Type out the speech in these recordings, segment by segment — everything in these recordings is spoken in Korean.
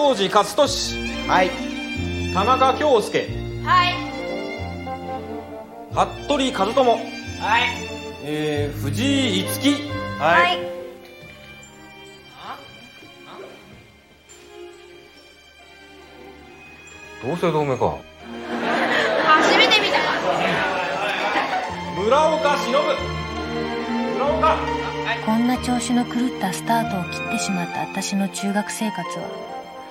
庄司勝利。はい。田中京介。はい。服部和友。はい。えー、藤井樹はい。同姓同名か。初めて見た。村岡忍。村岡。こんな調子の狂ったスタートを切ってしまった私の中学生活は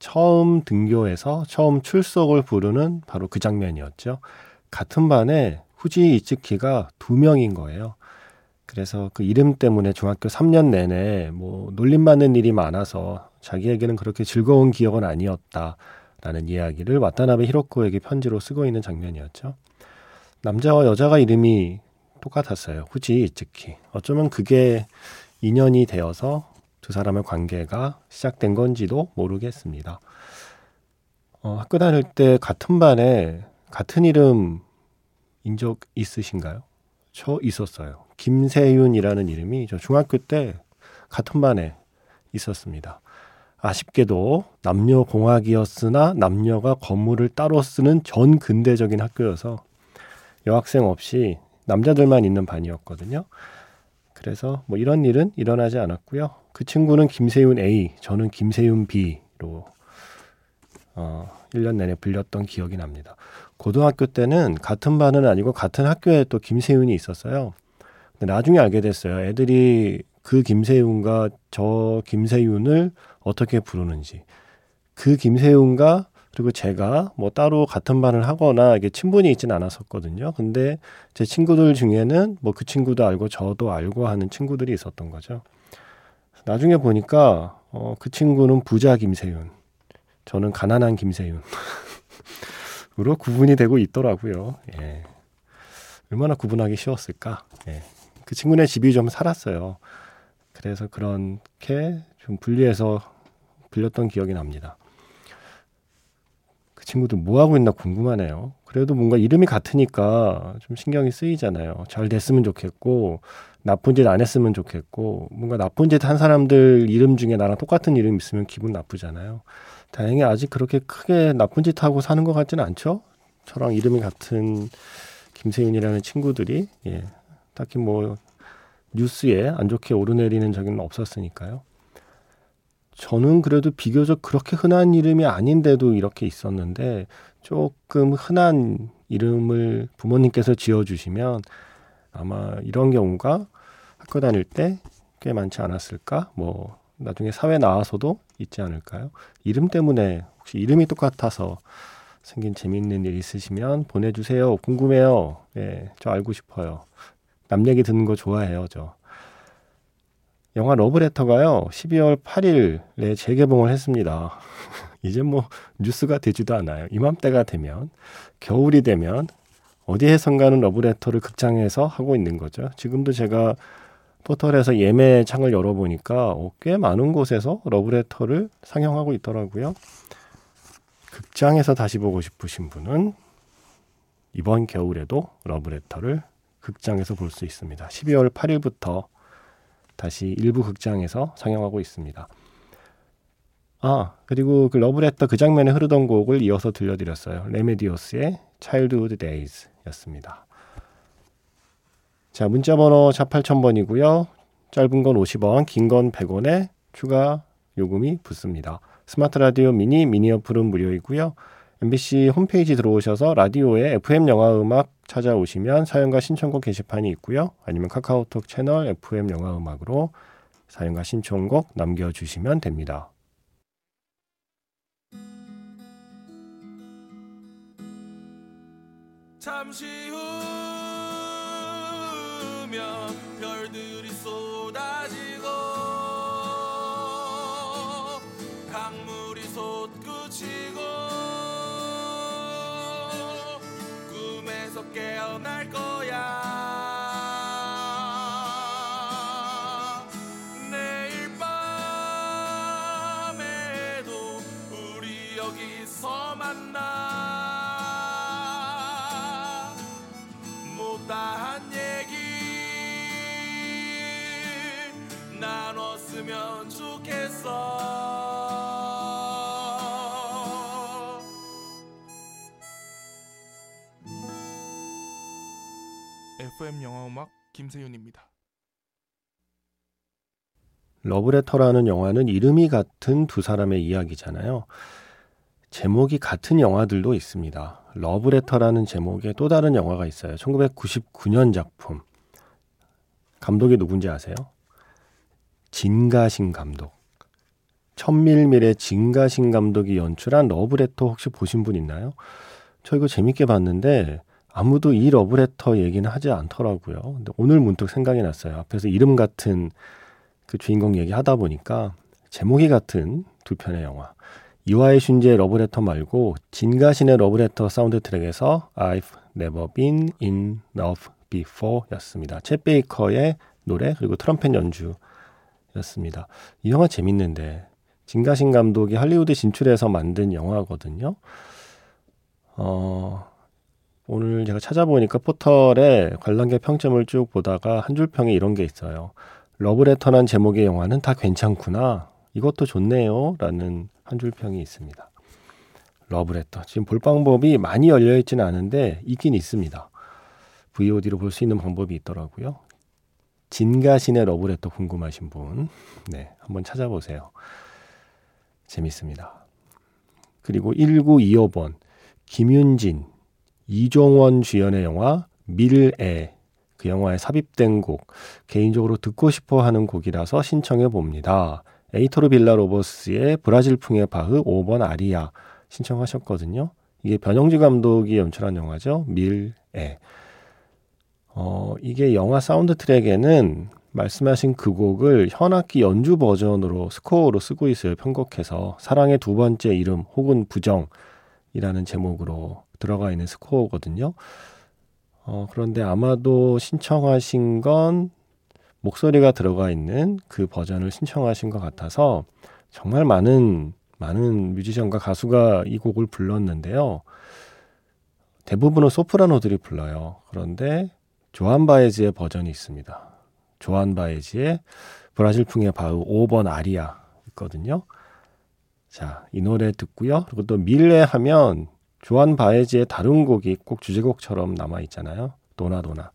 처음 등교해서 처음 출석을 부르는 바로 그 장면이었죠. 같은 반에 후지 이츠키가 두 명인 거예요. 그래서 그 이름 때문에 중학교 3년 내내 뭐 놀림받는 일이 많아서 자기에게는 그렇게 즐거운 기억은 아니었다라는 이야기를 와타나베 히로코에게 편지로 쓰고 있는 장면이었죠. 남자와 여자가 이름이 똑같았어요. 후지 이츠키. 어쩌면 그게 인연이 되어서 두 사람의 관계가 시작된 건지도 모르겠습니다. 어, 학교 다닐 때 같은 반에 같은 이름 인 적 있으신가요? 저 있었어요. 김세윤이라는 이름이 저 중학교 때 같은 반에 있었습니다. 아쉽게도 남녀 공학이었으나 남녀가 건물을 따로 쓰는 전 근대적인 학교여서 여학생 없이 남자들만 있는 반이었거든요. 그래서 뭐 이런 일은 일어나지 않았고요. 그 친구는 김세윤 A, 저는 김세윤 B로 어, 1년 내내 불렸던 기억이 납니다. 고등학교 때는 같은 반은 아니고 같은 학교에 또 김세윤이 있었어요. 근데 나중에 알게 됐어요. 애들이 그 김세윤과 저 김세윤을 어떻게 부르는지. 그 김세윤과 그리고 제가 뭐 따로 같은 반을 하거나 이게 친분이 있진 않았었거든요. 근데 제 친구들 중에는 뭐 그 친구도 알고 저도 알고 하는 친구들이 있었던 거죠. 나중에 보니까 어, 그 친구는 부자 김세윤, 저는 가난한 김세윤. 으로 구분이 되고 있더라고요. 예. 얼마나 구분하기 쉬웠을까? 예. 그 친구네 집이 좀 살았어요. 그래서 그렇게 좀 분리해서 빌렸던 기억이 납니다. 그 친구들 뭐 하고 있나 궁금하네요. 그래도 뭔가 이름이 같으니까 좀 신경이 쓰이잖아요. 잘 됐으면 좋겠고 나쁜 짓 안 했으면 좋겠고 뭔가 나쁜 짓 한 사람들 이름 중에 나랑 똑같은 이름 있으면 기분 나쁘잖아요. 다행히 아직 그렇게 크게 나쁜 짓 하고 사는 것 같지는 않죠. 저랑 이름이 같은 김세윤이라는 친구들이 예, 딱히 뭐 뉴스에 안 좋게 오르내리는 적은 없었으니까요. 저는 그래도 비교적 그렇게 흔한 이름이 아닌데도 이렇게 있었는데 조금 흔한 이름을 부모님께서 지어주시면 아마 이런 경우가 학교 다닐 때 꽤 많지 않았을까? 뭐 나중에 사회 나와서도 있지 않을까요? 이름 때문에 혹시 이름이 똑같아서 생긴 재미있는 일 있으시면 보내주세요. 궁금해요. 예, 저 알고 싶어요. 남 얘기 듣는 거 좋아해요, 저. 영화 러브레터가요, 12월 8일에 재개봉을 했습니다. 이제 뭐 뉴스가 되지도 않아요. 이맘때가 되면, 겨울이 되면, 어디에선가는 러브레터를 극장에서 하고 있는 거죠. 지금도 제가 포털에서 예매 창을 열어보니까 어, 꽤 많은 곳에서 러브레터를 상영하고 있더라고요. 극장에서 다시 보고 싶으신 분은 이번 겨울에도 러브레터를 극장에서 볼 수 있습니다. 12월 8일부터 다시 일부 극장에서 상영하고 있습니다. 아, 그리고 그 러브레터 그 장면에 흐르던 곡을 이어서 들려드렸어요. 레메디오스의 Childhood Days 였습니다. 자, 문자번호 샵 8000번이고요. 짧은 건 50원, 긴 건 100원에 추가 요금이 붙습니다. 스마트 라디오 미니, 미니 어플은 무료이고요. MBC 홈페이지 들어오셔서 라디오에 FM 영화 음악 찾아오시면 사연과 신청곡 게시판이 있고요. 아니면 카카오톡 채널 FM 영화 음악으로 사연과 신청곡 남겨주시면 됩니다. 잠시 후면 별들이 쏟아지고 강물이 솟구치고 깨어날 거 FM 영화 음악 김세윤입니다. 러브레터라는 영화는 이름이 같은 두 사람의 이야기잖아요. 제목이 같은 영화들도 있습니다. 러브레터라는 제목의 또 다른 영화가 있어요. 1999년 작품. 감독이 누군지 아세요? 진가신 감독. 천밀밀의 진가신 감독이 연출한 러브레터 혹시 보신 분 있나요? 저 이거 재밌게 봤는데 아무도 이 러브레터 얘기는 하지 않더라고요. 근데 오늘 문득 생각이 났어요. 앞에서 이름 같은 그 주인공 얘기 하다 보니까 제목이 같은 두 편의 영화. 이와이 슌지의 러브레터 말고 진가신의 러브레터 사운드 트랙에서 I've Never Been in Love Before 였습니다. 챗 베이커의 노래 그리고 트럼펫 연주였습니다. 이 영화 재밌는데 진가신 감독이 할리우드 진출해서 만든 영화거든요. 어, 오늘 제가 찾아보니까 포털에 관람객 평점을 쭉 보다가 한 줄 평에 이런 게 있어요. 러브레터란 제목의 영화는 다 괜찮구나. 이것도 좋네요. 라는 한 줄 평이 있습니다. 러브레터. 지금 볼 방법이 많이 열려 있지는 않은데 있긴 있습니다. VOD로 볼 수 있는 방법이 있더라고요. 진가신의 러브레터 궁금하신 분, 네, 한번 찾아보세요. 재밌습니다. 그리고 1925번, 김윤진, 이종원 주연의 영화 밀애 그 영화에 삽입된 곡 개인적으로 듣고 싶어 하는 곡이라서 신청해 봅니다. 에이토르 빌라 로버스의 브라질풍의 바흐 5번 아리아 신청하셨거든요. 이게 변영주 감독이 연출한 영화죠. 밀애. 어, 이게 영화 사운드 트랙에는 말씀하신 그 곡을 현악기 연주 버전으로 스코어로 쓰고 있어요. 편곡해서 사랑의 두 번째 이름 혹은 부정이라는 제목으로 들어가 있는 스코어거든요. 어, 그런데 아마도 신청하신 건 목소리가 들어가 있는 그 버전을 신청하신 것 같아서 정말 많은 많은 뮤지션과 가수가 이 곡을 불렀는데요. 대부분은 소프라노들이 불러요. 그런데 조한 바에즈의 버전이 있습니다. 조한 바에즈의 브라질풍의 바우 5번 아리아 있거든요. 자, 이 노래 듣고요. 그리고 또 밀레 하면 조한 바에즈의 다른 곡이 꼭 주제곡처럼 남아 있잖아요. 도나 도나.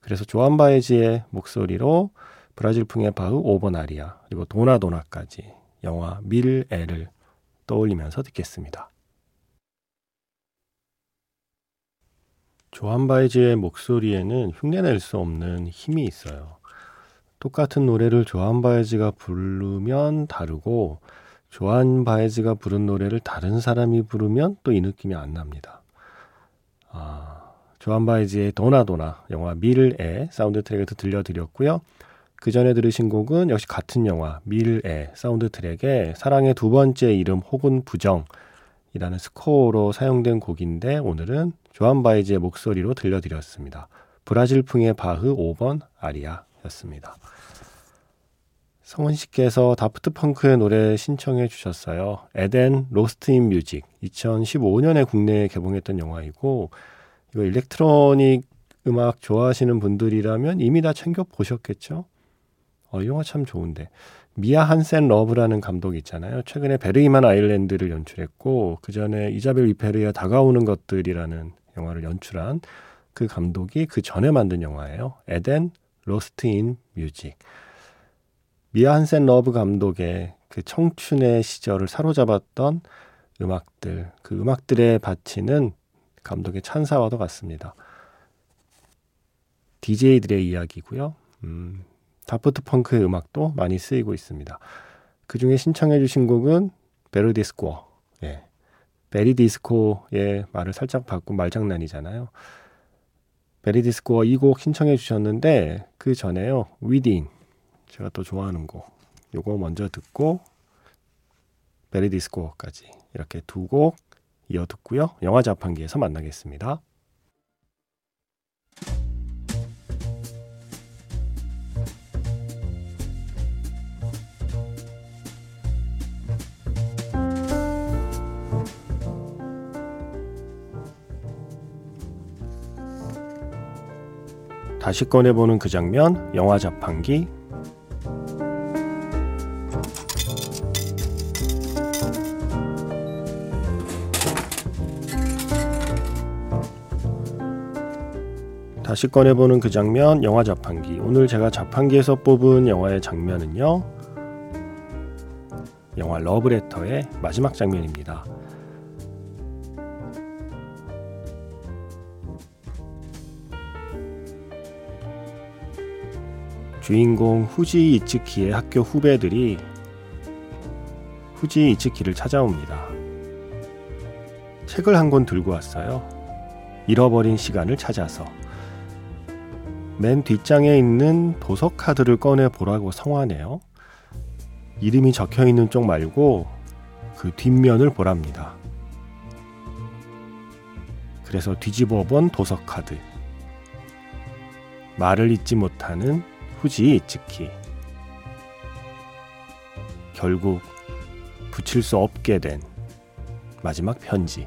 그래서 조한 바에즈의 목소리로 브라질풍의 5번 아리아 그리고 도나 도나까지 영화 밀에를 떠올리면서 듣겠습니다. 조안 바에즈의 목소리에는 흉내낼 수 없는 힘이 있어요. 똑같은 노래를 조안 바에즈가 부르면 다르고 조안 바에즈가 부른 노래를 다른 사람이 부르면 또 이 느낌이 안 납니다. 아, 조안 바에즈의 도나도나 영화 밀애의 사운드 트랙에서 들려드렸고요. 그 전에 들으신 곡은 역시 같은 영화 밀애의 사운드 트랙에 사랑의 두 번째 이름 혹은 부정이라는 스코어로 사용된 곡인데 오늘은 조안 바에즈의 목소리로 들려드렸습니다. 브라질풍의 바흐 5번 아리아였습니다. 성은 씨께서 다프트 펑크의 노래 신청해 주셨어요. 에덴 Lost in Music 2015년에 국내에 개봉했던 영화이고 이거 electronic 음악 좋아하시는 분들이라면 이미 다 챙겨 보셨겠죠? 어, 이 영화 참 좋은데. 미아 한센 러브라는 감독 있잖아요. 최근에 베르이만 Island를 연출했고 그 전에 이자벨 위페르의 다가오는 것들이라는 영화를 연출한 그 감독이 그 전에 만든 영화예요. 에덴 로스트 인 뮤직. 미아 한센 러브 감독의 그 청춘의 시절을 사로잡았던 음악들, 그 음악들에 바치는 감독의 찬사와도 같습니다. DJ들의 이야기고요. 음, 다프트 펑크의 음악도 많이 쓰이고 있습니다. 그 중에 신청해 주신 곡은 베르디스코. 예. 베리디스코의 말을 살짝 바꾼 말장난이잖아요. 베리디스코어 이 곡 신청해 주셨는데 그 전에요. 위딘 제가 또 좋아하는 곡 요거 먼저 듣고 베리디스코어까지 이렇게 두 곡 이어 듣고요. 영화 자판기에서 만나겠습니다. 다시 꺼내보는 그 장면, 영화 자판기. 다시 꺼내보는 그 장면, 영화 자판기. 오늘 제가 자판기에서 뽑은 영화의 장면은요, 영화 러브레터의 마지막 장면입니다. 주인공 후지 이츠키의 학교 후배들이 후지 이츠키를 찾아옵니다. 책을 한 권 들고 왔어요. 잃어버린 시간을 찾아서. 맨 뒷장에 있는 도서 카드를 꺼내 보라고 성화네요. 이름이 적혀 있는 쪽 말고 그 뒷면을 보랍니다. 그래서 뒤집어 본 도서 카드. 말을 잊지 못하는 후지 이츠키. 결국 붙일 수 없게 된 마지막 편지.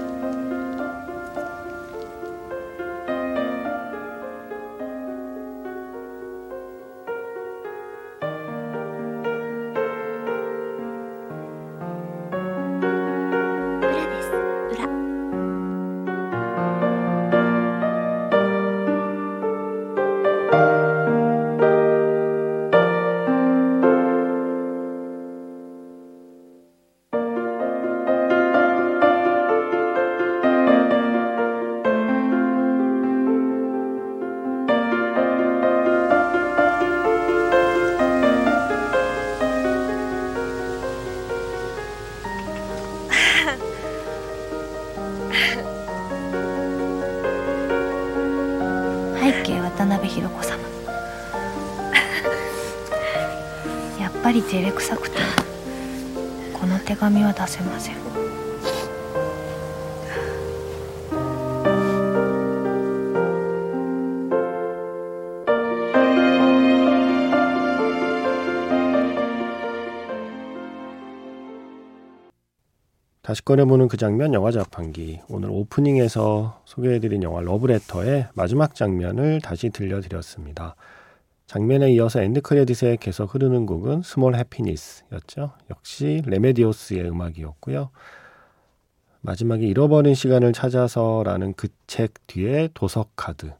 手紙は出せません「 다시 꺼내보는 그 장면 영화 자판기 오늘 오프닝에서 소개해드린 영화 러브레터의 마지막 장면을 다시 들려드렸습니다. 장면에 이어서 end credit에 계속 흐르는 곡은 Small Happiness였죠. 역시 레메디오스의 음악이었고요. 마지막에 잃어버린 시간을 찾아서라는 그 책 뒤에 도서 카드.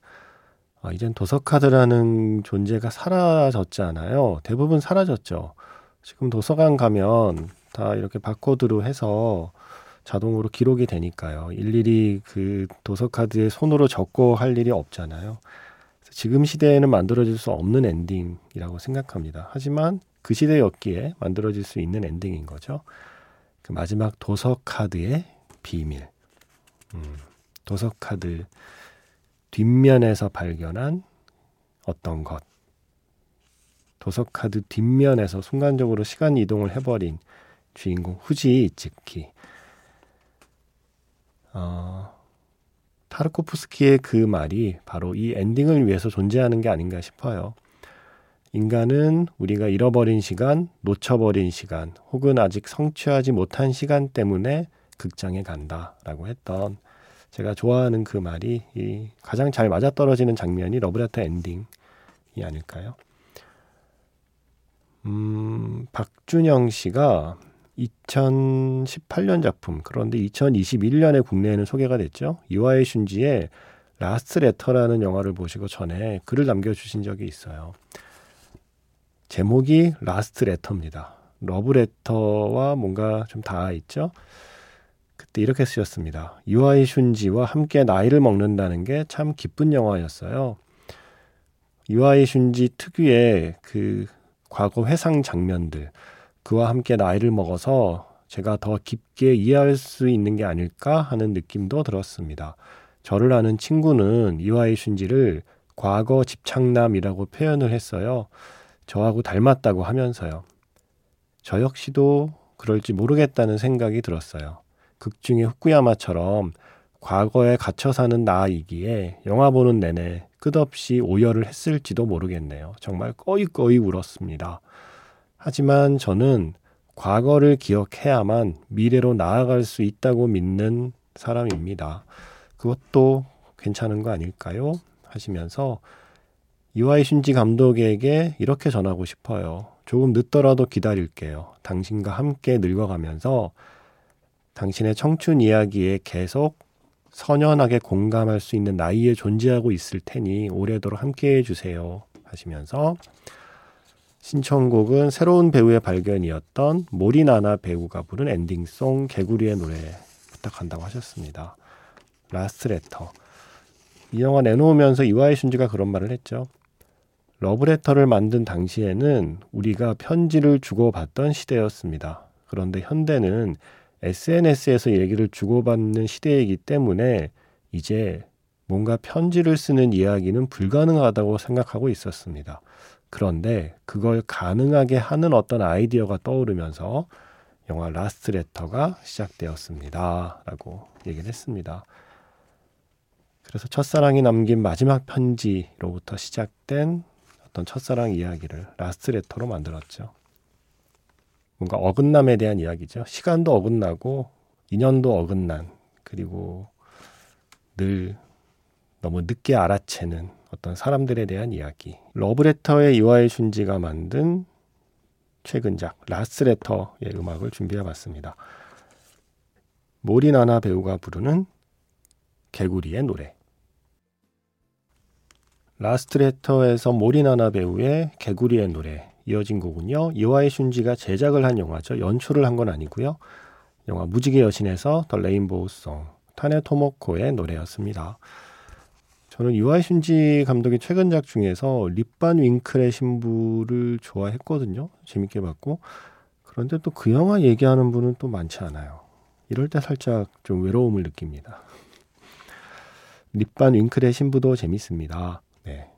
아, 이젠 도서 카드라는 존재가 사라졌잖아요. 대부분 사라졌죠. 지금 도서관 가면 다 이렇게 바코드로 해서 자동으로 기록이 되니까요. 일일이 그 도서 카드에 손으로 적고 할 일이 없잖아요. 지금 시대에는 만들어질 수 없는 엔딩이라고 생각합니다. 하지만 그 시대였기에 만들어질 수 있는 엔딩인 거죠. 그 마지막 도서 카드의 비밀. 음, 도서 카드 뒷면에서 발견한 어떤 것. 도서 카드 뒷면에서 순간적으로 시간 이동을 해버린 주인공 후지 이츠키. 어, 타르코프스키의 그 말이 바로 이 엔딩을 위해서 존재하는 게 아닌가 싶어요. 인간은 우리가 잃어버린 시간, 놓쳐버린 시간, 혹은 아직 성취하지 못한 시간 때문에 극장에 간다라고 했던 제가 좋아하는 그 말이 이 가장 잘 맞아떨어지는 장면이 러브레터 엔딩이 아닐까요? 음, 박준영 씨가 2018년 작품. 그런데 2021년에 국내에는 소개가 됐죠. 이와이 슌지의 라스트 레터라는 영화를 보시고 전에 글을 남겨주신 적이 있어요. 제목이 라스트 레터입니다. 러브 레터와 뭔가 좀 닿아 있죠. 그때 이렇게 쓰셨습니다. 이와이 슌지와 함께 나이를 먹는다는 게 참 기쁜 영화였어요. 이와이 슌지 특유의 그 과거 회상 장면들, 그와 함께 나이를 먹어서 제가 더 깊게 이해할 수 있는 게 아닐까 하는 느낌도 들었습니다. 저를 아는 친구는 이와이 슌지를 과거 집착남이라고 표현을 했어요. 저하고 닮았다고 하면서요. 저 역시도 그럴지 모르겠다는 생각이 들었어요. 극중의 후쿠야마처럼 과거에 갇혀 사는 나이기에 영화 보는 내내 끝없이 오열을 했을지도 모르겠네요. 정말 꺼이꺼이 울었습니다. 하지만 저는 과거를 기억해야만 미래로 나아갈 수 있다고 믿는 사람입니다. 그것도 괜찮은 거 아닐까요? 하시면서 이와이 슌지 감독에게 이렇게 전하고 싶어요. 조금 늦더라도 기다릴게요. 당신과 함께 늙어가면서 당신의 청춘 이야기에 계속 선연하게 공감할 수 있는 나이에 존재하고 있을 테니 오래도록 함께 해주세요. 하시면서 신청곡은 새로운 배우의 발견이었던 모리나나 배우가 부른 엔딩송 개구리의 노래 부탁한다고 하셨습니다. 라스트 레터. 이 영화 내놓으면서 이와이 슌지가 그런 말을 했죠. 러브레터를 만든 당시에는 우리가 편지를 주고받던 시대였습니다. 그런데 현대는 SNS에서 얘기를 주고받는 시대이기 때문에 이제 뭔가 편지를 쓰는 이야기는 불가능하다고 생각하고 있었습니다. 그런데 그걸 가능하게 하는 어떤 아이디어가 떠오르면서 영화 라스트 레터가 시작되었습니다. 라고 얘기를 했습니다. 그래서 첫사랑이 남긴 마지막 편지로부터 시작된 어떤 첫사랑 이야기를 라스트 레터로 만들었죠. 뭔가 어긋남에 대한 이야기죠. 시간도 어긋나고 인연도 어긋난 그리고 늘 너무 늦게 알아채는 어떤 사람들에 대한 이야기. 러브레터의 이와이 슌지가 만든 최근작 라스레터의 음악을 준비해 봤습니다. 모리나나 배우가 부르는 개구리의 노래. 라스트레터에서 모리나나 배우의 개구리의 노래 이어진 곡은요. 이와의 슌지가 제작을 한 영화죠. 연출을 한 건 아니고요. 영화 무지개 여신에서 더 레인보우 송 타네 토모코의 노래였습니다. 저는 이와이 슌지 감독의 최근작 중에서 립반 윙클의 신부를 좋아했거든요. 재밌게 봤고 그런데 또 그 영화 얘기하는 분은 또 많지 않아요. 이럴 때 살짝 좀 외로움을 느낍니다. 립반 윙클의 신부도 재밌습니다. 네.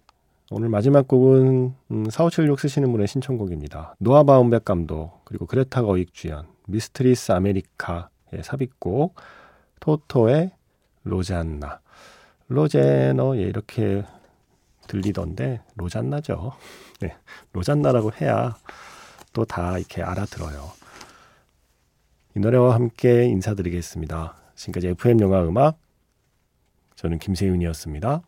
오늘 마지막 곡은 음, 4576 쓰시는 분의 신청곡입니다. 노아 바움백 감독 그리고 그레타 거윅 주연 미스트리스 아메리카의 삽입곡 토토의 로잔나 로제너 예, 이렇게 들리던데 로잔나죠. 네, 로잔나라고 해야 또 다 이렇게 알아들어요. 이 노래와 함께 인사드리겠습니다. 지금까지 FM 영화 음악 저는 김세윤이었습니다.